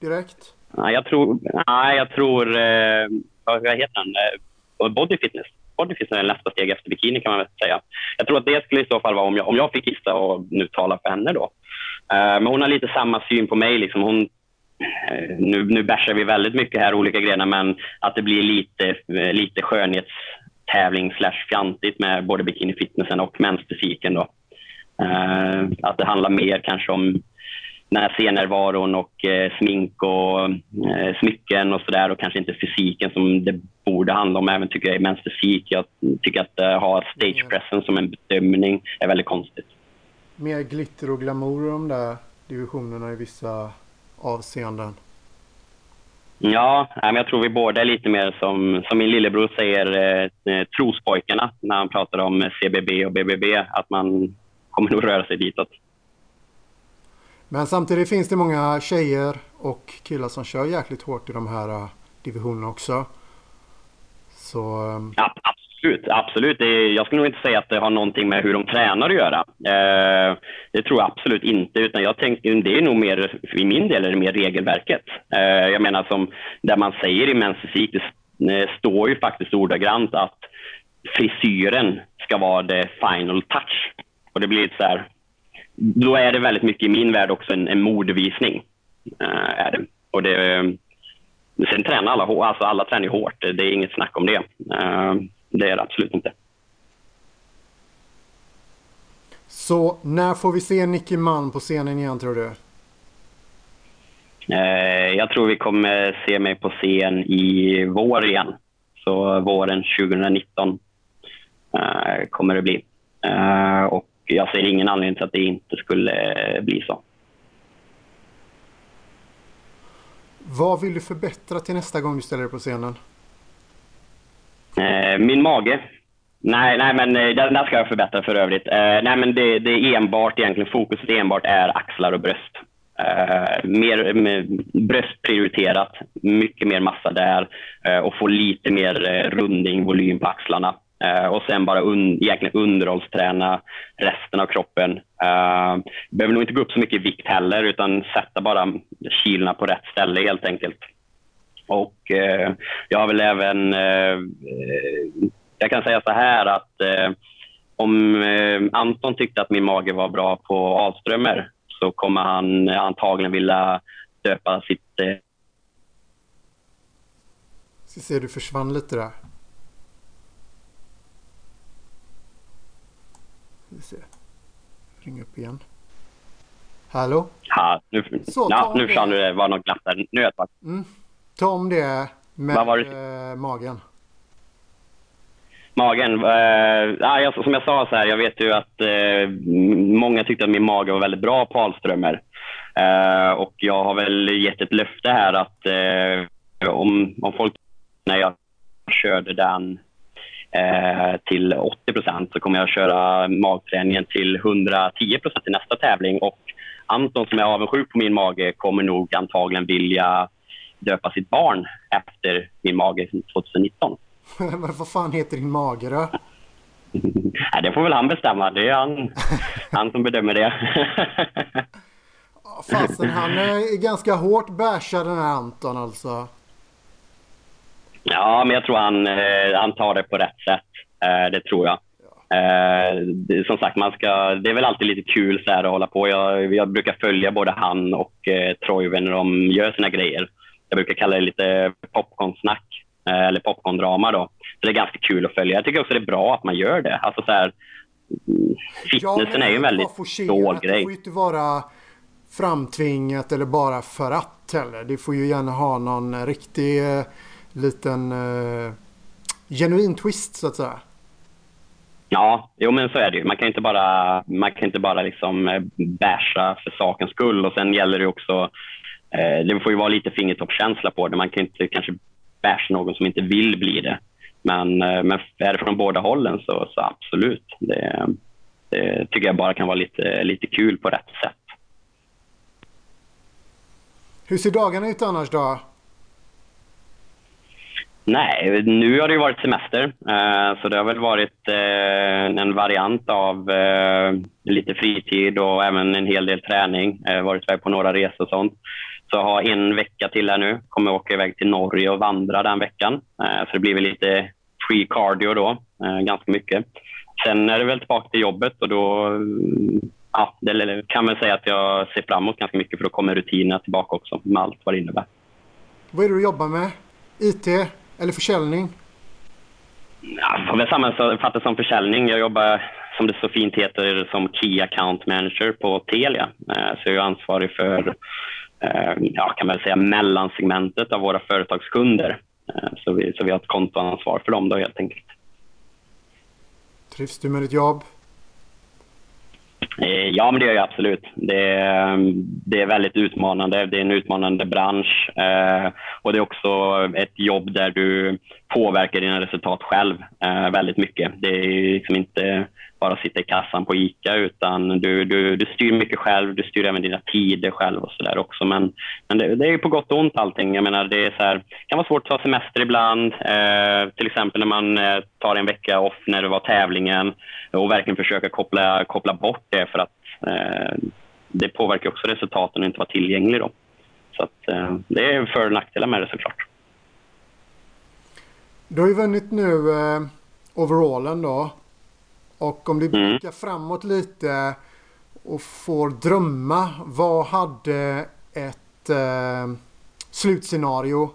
Direkt? Nej, jag tror... Nej, jag tror eh, vad heter han? Eh, Body fitness. Body fitness är nästa steg efter bikini kan man väl säga. Jag tror att det skulle i så fall vara om jag, om jag fick gissa och nu tala för henne då. Eh, men hon har lite samma syn på mig. Liksom. Hon, eh, nu, nu bärsar vi väldigt mycket här, olika grenar, men att det blir lite, eh, lite skönhetstävling slash fjantigt med både bikini-fitnessen och mensfysiken. Då. Eh, att det handlar mer kanske om den här scennärvaron och eh, smink och eh, smycken och sådär och kanske inte fysiken som det borde handla om även tycker jag i mäns fysik. Jag tycker att eh, ha stage presence som en bedömning är väldigt konstigt. Mer glitter och glamour i de där divisionerna i vissa avseenden. Ja, men jag tror vi båda är lite mer som, som min lillebror säger, eh, eh trospojkarna när han pratar om CBB och BBB, att man kommer nog röra sig ditåt. Men samtidigt finns det många tjejer och killar som kör jäkligt hårt i de här äh, divisionerna också. Så... Ähm, ja, absolut, absolut. Jag skulle nog inte säga att det har någonting med hur de tränar att göra. Eh, det tror jag absolut inte, utan jag tänker det är nog mer, i min del är det mer regelverket. Eh, jag menar som där man säger i mäns fysik, det eh, står ju faktiskt ordagrant att frisyren ska vara the final touch. Och det blir lite så här, då är det väldigt mycket i min värld också en, en modevisning. Uh, är det. Och det, sen tränar alla, alltså alla tränar hårt, det är inget snack om det. Uh, det är det absolut inte. Så när får vi se Nicky Mann på scenen igen tror du? Eh, jag tror vi kommer se mig på scen i vår igen. Så våren 2019 eh, kommer det bli. Eh, och jag ser ingen anledning till att det inte skulle bli så. Vad vill du förbättra till nästa gång du ställer dig på scenen? min mage. Nej, nej men den, den ska jag förbättra för övrigt. nej, men det, det är enbart egentligen, fokuset enbart är axlar och bröst. Uh, mer bröst prioriterat, mycket mer massa där uh, och få lite mer runding, volym på axlarna. Eh, och sen bara un egentligen underhållsträna resten av kroppen. Uh, behöver nog inte gå upp så mycket i vikt heller, utan sätta bara kilorna på rätt ställe helt enkelt. Och eh, jag har väl även... jag kan säga så här att om Anton tyckte att min mage var bra på avströmmer så kommer han antagligen vilja döpa sitt... Eh... ser du försvann lite där. Vi se. Ring upp igen. Hallå? Ja, nu, så, ja, nu försvann det. var något glapp där. Nu är jag mm. Ta om det med äh, magen. Magen? Eh, ja, som jag sa, så här, jag vet ju att eh, många tyckte att min mage var väldigt bra på Alströmer. Eh, och jag har väl gett ett löfte här att eh, om, om folk, när jag körde den eh, till 80 procent så kommer jag köra magträningen till 110 procent i nästa tävling. Och Anton som är avundsjuk på min mage kommer nog antagligen vilja döpa sitt barn efter min mage 2019. (laughs) Vad fan heter din mage då? (laughs) Nej, det får väl han bestämma. Det är han, (laughs) han som bedömer det. Fasen, han är ganska hårt bashad den här Anton alltså. Ja, men jag tror han, eh, han tar det på rätt sätt. Eh, det tror jag. Eh, som sagt, man ska, det är väl alltid lite kul så här att hålla på. Jag, jag brukar följa både han och eh, Troive när de gör sina grejer. Jag brukar kalla det lite popcornsnack. Eh, eller popcorndrama då. Så det är ganska kul att följa. Jag tycker också det är bra att man gör det. Alltså så här, fitnessen ja, är ju en väldigt dold grej. Det får ju inte vara framtvingat eller bara för att heller. Det får ju gärna ha någon riktig liten eh, genuin twist så att säga. Ja, jo men så är det ju. Man kan inte bara, man kan inte bara liksom eh, basha för sakens skull och sen gäller det också eh, det får ju vara lite fingertoppskänsla på det. Man kan inte kanske bash någon som inte vill bli det. Men, eh, men är det från båda hållen så, så absolut. Det, det tycker jag bara kan vara lite, lite kul på rätt sätt. Hur ser dagarna ut annars då? Nej, nu har det ju varit semester. Eh, så det har väl varit eh, en variant av eh, lite fritid och även en hel del träning. Varit iväg på några resor och sånt. Så jag har en vecka till här nu. Kommer åka iväg till Norge och vandra den veckan. Så det blir väl lite free cardio då, ganska mycket. Sen är det väl tillbaka till jobbet och då mm, ja, det kan man säga att jag ser fram emot ganska mycket för då kommer rutinerna tillbaka också med allt vad det innebär. Vad är det du jobbar med? IT eller försäljning? Ja, får väl sammanfattas som försäljning. Jag jobbar, som det så fint heter, som Key Account Manager på Telia. Eh, så jag är ansvarig för Eh, ja, kan man säga mellansegmentet av våra företagskunder. Eh, så vi, så vi har ett kontoansvar för dem då helt enkelt. Trivs du med ditt jobb? Eh, ja, men det gör jag absolut. Det är, det är väldigt utmanande. Det är en utmanande bransch eh, och det är också ett jobb där du påverkar dina resultat själv eh, väldigt mycket. Det är liksom inte bara att sitta i kassan på ICA utan du, du, du styr mycket själv. Du styr även dina tider själv och sådär också. Men, men det, det, är på gott och ont allting. Jag menar, det är så här, kan vara svårt att ta semester ibland. Eh, till exempel när man eh, tar en vecka off när det var tävlingen och verkligen försöka koppla, koppla bort det för att eh, det påverkar också resultaten att inte vara tillgänglig. Då. Så att, eh, det är för och nackdelar med det såklart. Du har ju vunnit nu eh, overallen då. Och om du mm. blickar framåt lite och får drömma. Vad hade ett eh, slutscenario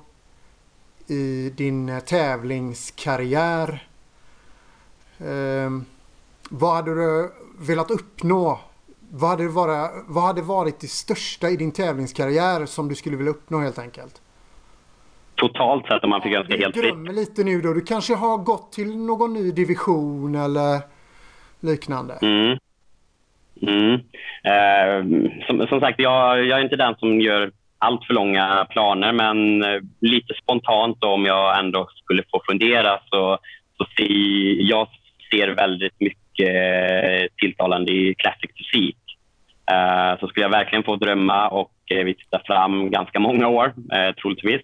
i din tävlingskarriär? Eh, vad hade du velat uppnå Vad hade, vara, vad hade varit det största i din tävlingskarriär som du skulle vilja uppnå helt enkelt? Totalt sett om man fick ja, önska helt fritt? drömmer lite nu då. Du kanske har gått till någon ny division eller liknande? Mm. Mm. Eh, som, som, sagt, jag, jag är inte den som gör allt för långa planer, men eh, lite spontant då, om jag ändå skulle få fundera så, så ser jag ser väldigt mycket tilltalande i classic fysik. Uh, så skulle jag verkligen få drömma och uh, vi tittar fram ganska många år, uh, troligtvis,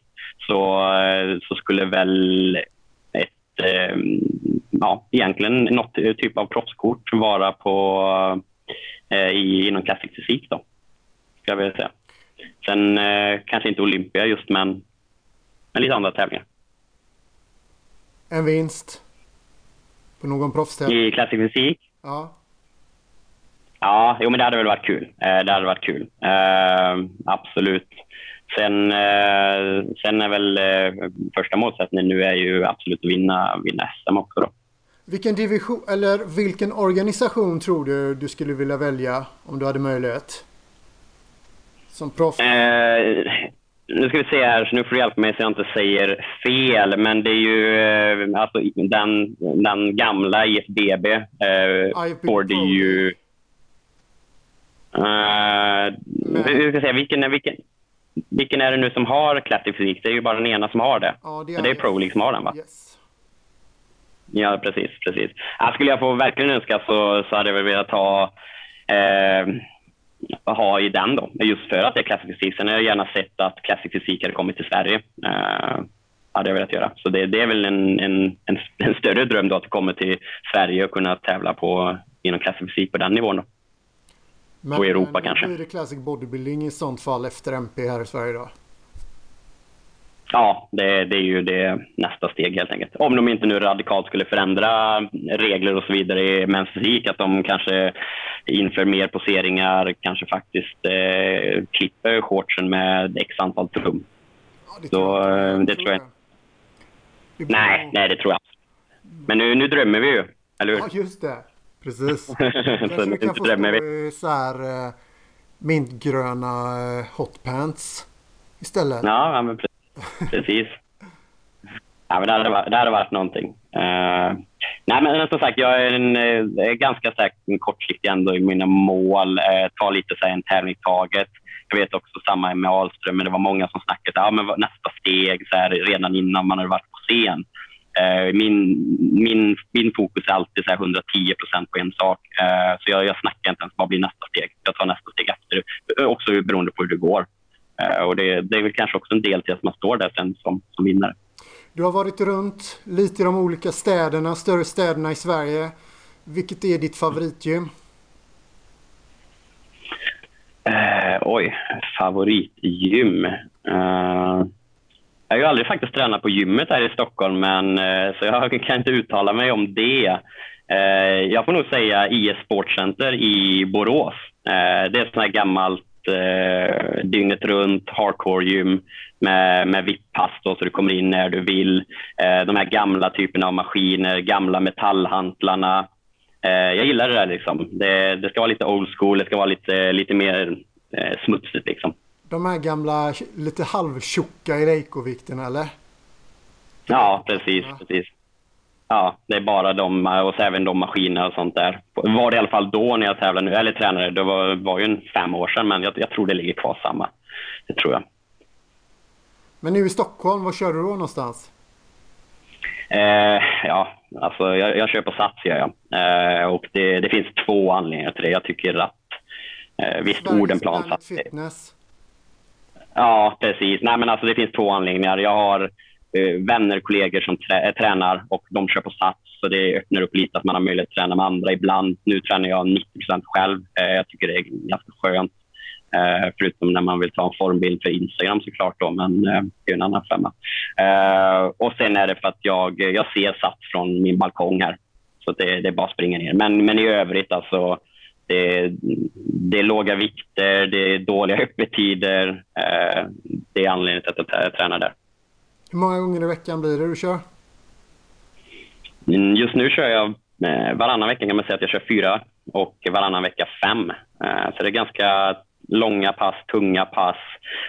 så, uh, så skulle väl ett, ja, egentligen något typ av proffskort vara på, i, inom classic fysik. Då, ska jag vilja säga. Sen kanske inte Olympia just, men, men lite andra tävlingar. En vinst? På någon proffstävling? I classic fysik? Ja. Ja, jo, men det hade väl varit kul. Eh, det hade varit kul. Uh, absolut. Sen, uh, sen är väl uh, första målsättningen nu är ju absolut att vinna, vinna SM också. Då. Vilken division eller vilken organisation tror du du skulle vilja välja om du hade möjlighet? Som proffs? nu ska vi se här, så nu får du hjälpa mig så jag inte säger fel. Men det är ju alltså, den, den gamla IFBB. Eh, får det ju... Uh, hur ska jag säga, vilken, vilken, vilken är det nu som har Classic Fysik? Det är ju bara den ena som har det. Ja, det är, det är Pro League som har den, va? Yes. Ja, precis. precis. Ja, skulle jag få verkligen önska så, så hade jag väl velat ha, eh, ha i den då. Just för att det är Classic Fysik. Sen hade jag gärna sett att Classic Fysik hade kommit till Sverige. Eh, hade jag velat göra. Så det, det är väl en, en, en, en, större dröm då att komma till Sverige och kunna tävla på, inom Classic Fysik på den nivån. Då. Men, och Europa men, kanske. blir det Classic Bodybuilding i sånt fall efter MP här i Sverige då? Ja, det, det, är ju det nästa steg helt enkelt. Om de inte nu radikalt skulle förändra regler och så vidare i mäns fysik, att de kanske inför mer poseringar, kanske faktiskt eh, klipper shortsen med x antal tum. Ja, det tror så, jag. Det, det tror jag. jag. Nej, nej, det tror jag Men nu, nu drömmer vi ju, eller hur? Ja, just det. Precis. (laughs) Kanske vi kan få stå i så här eh, mintgröna eh, hotpants istället. Ja, men (laughs) precis. ja, men det, hade varit, det hade varit någonting. Uh, nej, men som sagt, jag är, en, är eh, ganska säker kortsiktig ändå i mina mål. Uh, ta lite så här, en tävling taget. Jag vet också samma med Ahlström, men det var många som snackade ja, men nästa steg så här, redan innan man hade varit på scen. Eh, min, min, min fokus är alltid så 110 procent på en sak. Eh, så jag, jag snackar inte ens vad blir nästa steg. Jag tar nästa steg efter. Eh, också beroende på hur det går. Och det, det är väl kanske också en del till att man står där sen som, som vinnare. Du har varit runt lite i de olika städerna, större städerna i Sverige. Vilket är ditt favoritgym? Uh, oj, favoritgym. Uh, jag har ju aldrig faktiskt tränat på gymmet här i Stockholm, men, eh, så jag (laughs) kan inte uttala mig om det. Eh, jag får nog säga IS Sportcenter i Borås. Eh, det är ett sånt här gammalt dygnet runt hardcore-gym med, med VIP-pass så du kommer in när du vill. De här gamla typerna av maskiner, gamla metallhantlarna. Jag gillar det där. Liksom. Det, det ska vara lite old school, det ska vara lite, lite mer smutsigt. Liksom. De här gamla lite halvtjocka i Reykjavikten eller? Ja, precis, ja. precis. Ja, det är bara de och så även de maskiner och sånt där. Var det i alla fall då när jag tävlade nu, eller tränade. Det var, var ju en fem år sedan, men jag, jag tror det ligger kvar samma. Det tror jag. Men nu i Stockholm, var kör du då någonstans? Eh, ja, alltså jag, jag kör på Sats gör jag. Eh, och det, det, finns två anledningar till det. Jag tycker att eh, visst, Odenplan Sats. Fitness. Ja, precis. Nej, men alltså, det finns två anledningar. Jag har eh, vänner, kollegor som trä eh, tränar och de kör på Sats. Så det öppnar upp lite att man har möjlighet att träna med andra ibland. Nu tränar jag 90 själv. Eh, jag tycker det är ganska skönt. Eh, förutom när man vill ta en formbild för Instagram såklart då, men eh, det är en annan femma. Eh, och sen är det för att jag, jag ser Sats från min balkong här. Så det, det är bara att springa ner. Men, men i övrigt alltså det, det är låga vikter, det är dåliga öppettider. Eh, det är anledningen till att jag tränar där. Hur många gånger i veckan blir det du kör? Mm, just nu kör jag eh, varannan vecka kan man säga att jag kör fyra och varannan vecka fem. Eh, så det är ganska långa pass, tunga pass.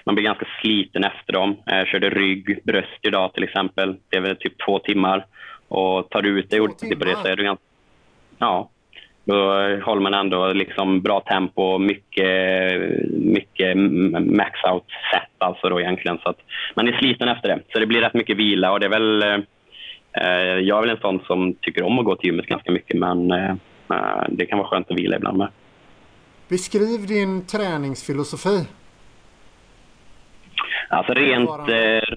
Man blir ganska sliten efter dem. Jag körde rygg, bröst idag till exempel. Det är väl typ två timmar. Och tar du ut dig ordentligt på det så är du ganska... Ja. Då håller man ändå liksom bra tempo, mycket, mycket max-out set alltså då egentligen. Så att man är sliten efter det. Så det blir rätt mycket vila och det är väl... Eh, jag är väl en sån som tycker om att gå till gymmet ganska mycket men eh, det kan vara skönt att vila ibland med. Beskriv din träningsfilosofi. Alltså rent... Eh,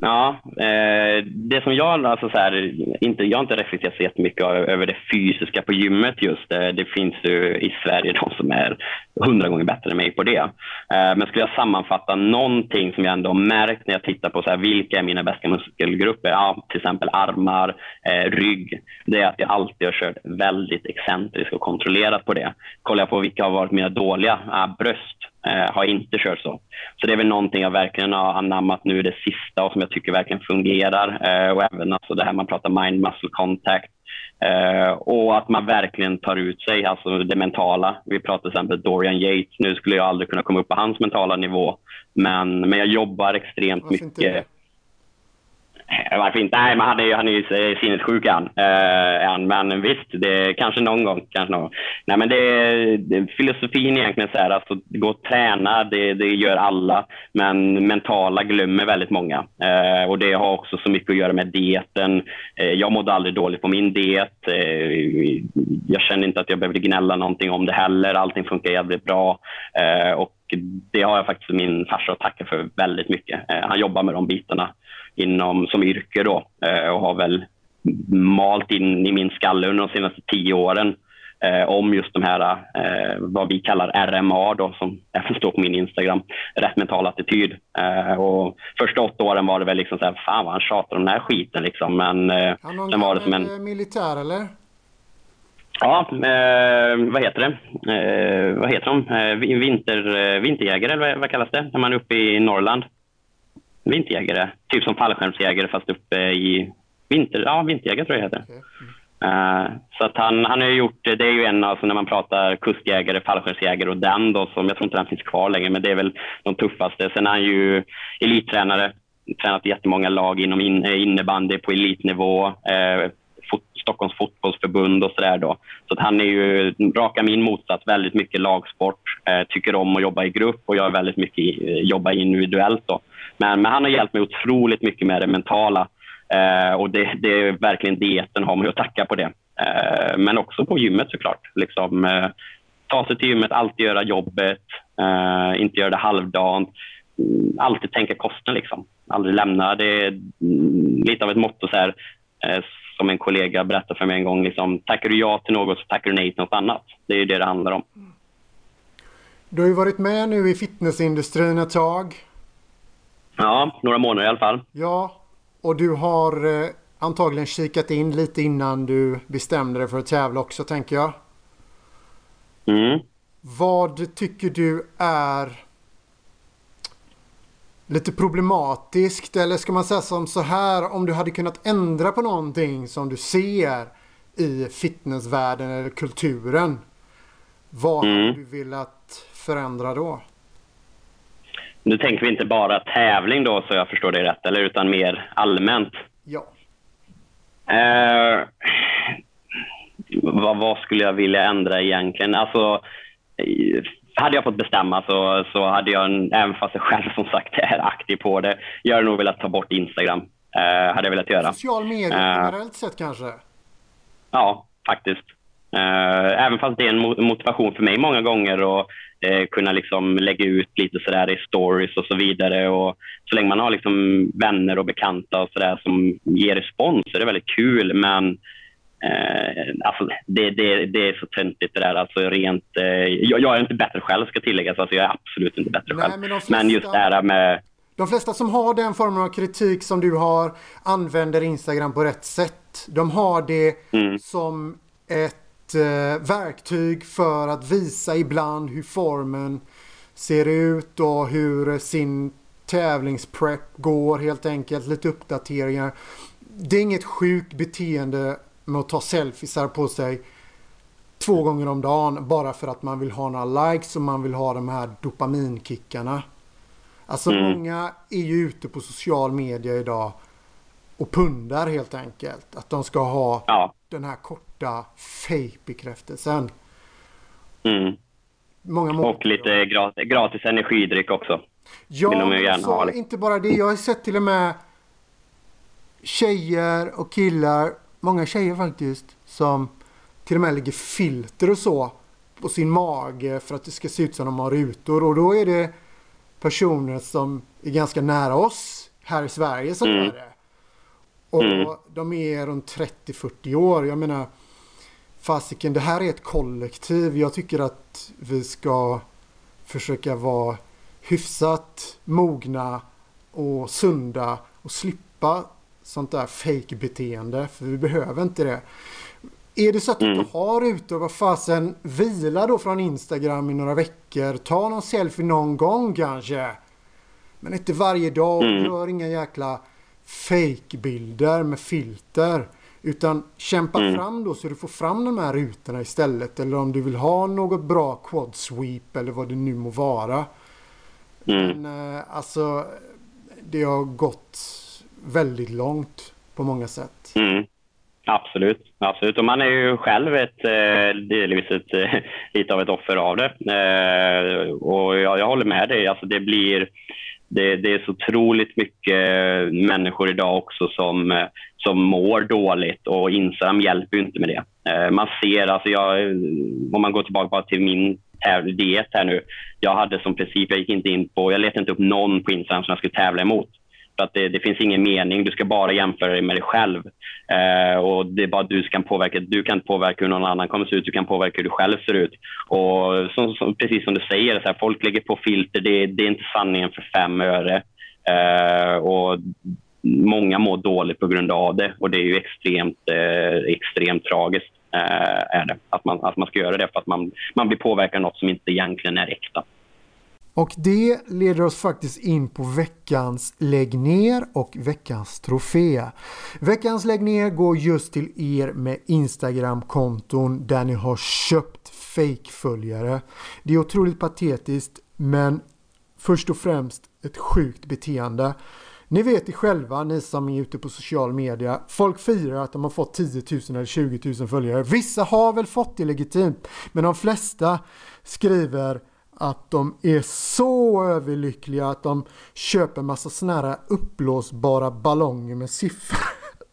Ja, eh, det som jag, alltså så här, inte, jag har inte reflekterat så jättemycket över det fysiska på gymmet just. Eh, det finns ju i Sverige de som är hundra gånger bättre än mig på det. Eh, men skulle jag sammanfatta någonting som jag ändå har märkt när jag tittar på så här, vilka är mina bästa muskelgrupper, ja, till exempel armar, eh, rygg, det är att jag alltid har kört väldigt excentriskt och kontrollerat på det. Kollar jag på vilka har varit mina dåliga, ja, bröst, eh, har inte kört så. Så det är väl någonting jag verkligen har anammat nu det sista och som jag tycker verkligen fungerar. Eh, och även alltså det här man pratar mind muscle contact. Eh, och att man verkligen tar ut sig, alltså det mentala. Vi pratar till exempel Dorian Yates. Nu skulle jag aldrig kunna komma upp på hans mentala nivå. Men, men jag jobbar extremt Varför mycket. Varför inte? Nej, men han är ju, han är ju eh, sinnessjuk han. Eh, men visst, det, kanske någon gång. Kanske någon. Nej, men det, det, filosofin egentligen så här, alltså, gå och träna, det, det gör alla. Men mentala glömmer väldigt många. Eh, och det har också så mycket att göra med dieten. Eh, jag mådde aldrig dåligt på min diet. Eh, jag kände inte att jag behövde gnälla någonting om det heller. Allting funkar jävligt bra. Eh, och det har jag faktiskt min farsa att tacka för väldigt mycket. han jobbar med de bitarna inom, som yrke då, eh, och har väl malt in i min skalle under de senaste tio åren eh, om just de här, eh, vad vi kallar RMA, då, som även står på min Instagram, rätt mental attityd. Eh, och första åtta åren var det väl liksom så här, fan vad han tjatar om den här skiten liksom. Men eh, sen var det som en... militär eller? Ja, vad heter det? Vad heter de? Vinter, vinterjägare eller vad, vad kallas det? När man är uppe i Norrland vinterjägare. Typ som fallskärmsjägare fast uppe i vinter, ja, vinterjägare tror jag det heter. Okay. Mm. Uh, så att han, han har gjort, det är ju en alltså när man pratar kustjägare, fallskärmsjägare och den då som jag tror inte den finns kvar längre men det är väl de tuffaste. Sen är han ju elittränare, tränat jättemånga lag inom in, innebandy på elitnivå, uh, fot, Stockholms fotbollsförbund och sådär då. Så att han är ju raka min motsats, väldigt mycket lagsport, uh, tycker om att jobba i grupp och jag är väldigt mycket jobba individuellt då. Men, men han har hjälpt mig otroligt mycket med det mentala. Eh, och det, det, är verkligen dieten har man att tacka på det. Eh, men också på gymmet såklart. Liksom, eh, ta sig till gymmet, alltid göra jobbet, eh, inte göra det halvdant. Mm, alltid tänka kosten liksom. Aldrig lämna. Det är lite av ett motto så här, eh, som en kollega berättade för mig en gång. Liksom, tackar du ja till något så tackar du nej till något annat. Det är det det handlar om. Du har ju varit med nu i fitnessindustrin ett tag. Ja, några månader i alla fall. Ja, och du har eh, antagligen kikat in lite innan du bestämde dig för att tävla också tänker jag. Mm. Vad tycker du är lite problematiskt eller ska man säga som så här om du hade kunnat ändra på någonting som du ser i fitnessvärlden eller kulturen. Vad mm. hade du velat förändra då? Nu tänker vi inte bara tävling då, så jag förstår det rätt, eller utan mer allmänt. Ja. Eh, vad, vad, skulle jag vilja ändra egentligen? Alltså, hade jag fått bestämma så, så hade jag, även fast jag själv som sagt är aktiv på det, jag hade nog velat ta bort Instagram. Eh, hade jag velat göra. Social media eh, generellt sett kanske? Ja, faktiskt. Eh, även fast det är en motivation för mig många gånger och eh, kunna liksom lägga ut lite sådär i stories och så vidare. Och så länge man har liksom vänner och bekanta och sådär som ger respons så är det väldigt kul. Men eh, alltså, det, det, det är så töntigt det där. Alltså, rent, eh, jag, jag, är inte bättre själv ska tilläggas. Alltså, jag är absolut inte bättre Nej, själv. Men, flesta... men just det här med de flesta som har den formen av kritik som du har använder Instagram på rätt sätt. De har det mm. som ett eh, verktyg för att visa ibland hur formen ser ut och hur sin tävlingsprep går helt enkelt. Lite uppdateringar. Det är inget sjukt beteende med att ta selfiesar på sig två gånger om dagen bara för att man vill ha några likes och man vill ha de här dopaminkickarna. Alltså mm. många är ju ute på social media idag och pundar helt enkelt. Att de ska ha ja. den här korta fake-bekräftelsen. Mm. Många och lite gratis, gratis energidryck också. Ja, så liksom. inte bara det. Jag har sett till och med tjejer och killar, många tjejer faktiskt, som till och med lägger filter och så på sin mage för att det ska se ut som de har rutor. Och då är det personer som är ganska nära oss här i Sverige som mm. gör det. Och mm. de är runt 30-40 år. Jag menar, fasiken, det här är ett kollektiv. Jag tycker att vi ska försöka vara hyfsat mogna och sunda och slippa sånt där fake-beteende. För vi behöver inte det. Är det så att du inte mm. har ute vad fasen vila då från Instagram i några veckor. Ta någon selfie någon gång kanske. Men inte varje dag. Mm. Gör inga jäkla fake-bilder med filter. Utan kämpa mm. fram då så du får fram de här rutorna istället. Eller om du vill ha något bra quad sweep eller vad det nu må vara. Mm. Men eh, alltså det har gått väldigt långt på många sätt. Mm. Absolut, absolut. Och man är ju själv ett, eh, delvis ett, eh, lite av ett offer av det. Och jag, jag håller med dig. Alltså det, blir, det, det, är så otroligt mycket människor idag också som, som mår dåligt och Instagram hjälper ju inte med det. Eh, man ser, alltså jag, om man går tillbaka bara till min diet här nu. Jag hade som princip, jag gick inte in på, jag letade inte upp någon på Instagram som jag skulle tävla emot. För att det, det, finns ingen mening. Du ska bara jämföra dig med dig själv. Eh, och det är bara du som kan påverka. Du kan inte påverka hur någon annan kommer se ut. Du kan påverka hur du själv ser ut. Och som, som, precis som du säger, så här, folk lägger på filter. Det, det är inte sanningen för fem öre. Eh, och många mår dåligt på grund av det och det är ju extremt, eh, extremt tragiskt. Eh, är det. Att, man, att man ska göra det för att man, man blir påverkad av något som inte egentligen är äkta. Och det leder oss faktiskt in på veckans lägg ner och veckans trofé. Veckans lägg ner går just till er med Instagram-konton där ni har köpt fake-följare. Det är otroligt patetiskt men först och främst ett sjukt beteende. Ni vet det själva, ni som är ute på social media. Folk firar att de har fått 10 000 eller 20 000 följare. Vissa har väl fått det legitimt, men de flesta skriver att de är så överlyckliga att de köper massa såna här uppblåsbara ballonger med siffror.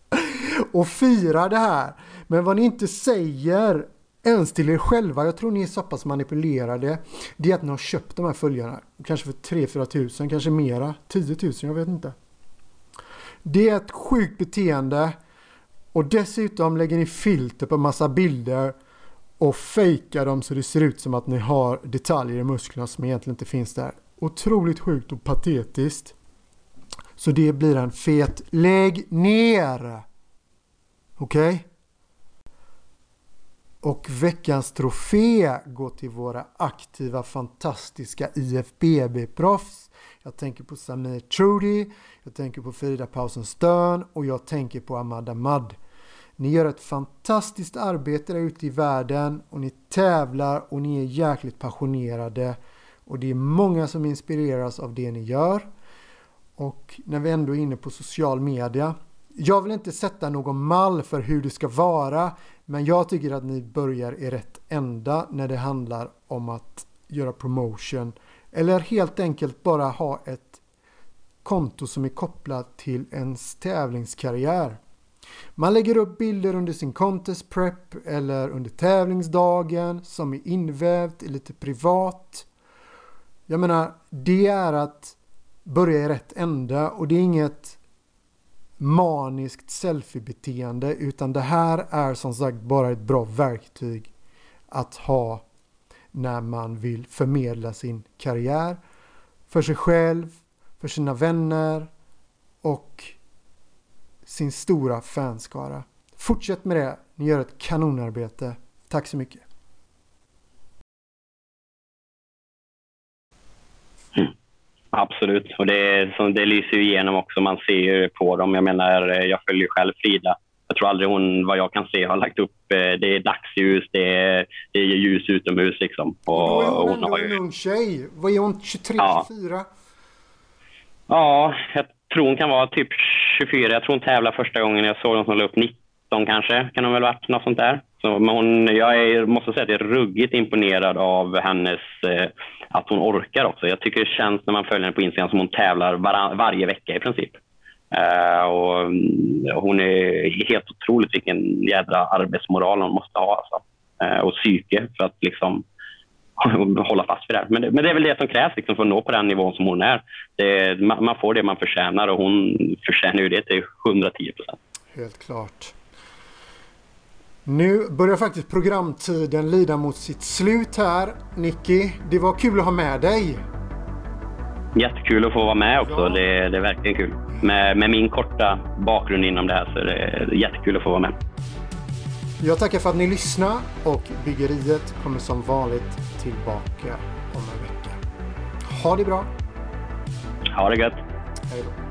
(laughs) och firar det här. Men vad ni inte säger ens till er själva, jag tror ni är så pass manipulerade, det är att ni har köpt de här följarna. Kanske för 3-4 tusen, kanske mera. 10 000, jag vet inte. Det är ett sjukt beteende. Och dessutom lägger ni filter på massa bilder och fejkar dem så det ser ut som att ni har detaljer i musklerna som egentligen inte finns där. Otroligt sjukt och patetiskt. Så det blir en fet lägg ner. Okej? Okay? Och veckans trofé går till våra aktiva fantastiska IFBB-proffs. Jag tänker på Samir Trudy, jag tänker på Frida Pausen Stern och jag tänker på Ahmad Ahmad. Ni gör ett fantastiskt arbete där ute i världen och ni tävlar och ni är jäkligt passionerade. Och det är många som inspireras av det ni gör. Och när vi ändå är inne på social media. Jag vill inte sätta någon mall för hur det ska vara. Men jag tycker att ni börjar i rätt ända när det handlar om att göra promotion. Eller helt enkelt bara ha ett konto som är kopplat till ens tävlingskarriär. Man lägger upp bilder under sin contest prep eller under tävlingsdagen som är invävt, lite privat. Jag menar, det är att börja i rätt ända och det är inget maniskt selfie-beteende utan det här är som sagt bara ett bra verktyg att ha när man vill förmedla sin karriär för sig själv, för sina vänner och sin stora fanskara. Fortsätt med det. Ni gör ett kanonarbete. Tack så mycket. Mm. Absolut, och det, som det lyser igenom också. Man ser ju på dem. Jag menar, jag följer själv Frida. Jag tror aldrig hon, vad jag kan se, har lagt upp... Eh, det är dagsljus, det är, det är ljus utomhus liksom. Och, då är hon, hon ändå ju... en ung tjej. Vad är hon? 23, ja. 24? Ja, jag tror hon kan vara typ 24. Jag tror hon tävlar första gången jag såg hon som la upp 19 kanske. Kan hon väl varit något sånt där. Så, men hon, jag är, måste säga att jag är ruggigt imponerad av hennes, eh, att hon orkar också. Jag tycker det känns när man följer henne på Instagram som hon tävlar var, varje vecka i princip. Eh, och, mm, hon är helt otroligt vilken jädra arbetsmoral hon måste ha. Alltså. eh, och psyke för att liksom (laughs) hålla fast vid det. Men det. Men det är väl det som krävs liksom, för att nå på den nivån som hon är. Det, man, man, får det man förtjänar och hon förtjänar ju det till 110 procent. Helt klart. Nu börjar faktiskt programtiden lida mot sitt slut här. Nicky, det var kul att ha med dig. Jättekul att få vara med också. Ja. Det, det, är verkligen kul. Med, med, min korta bakgrund inom det här så är det jättekul att få vara med. Jag tackar för att ni lyssnade och Byggeriet kommer som vanligt tillbaka om en vecka. Ha det bra! Ha det gött! Hej då!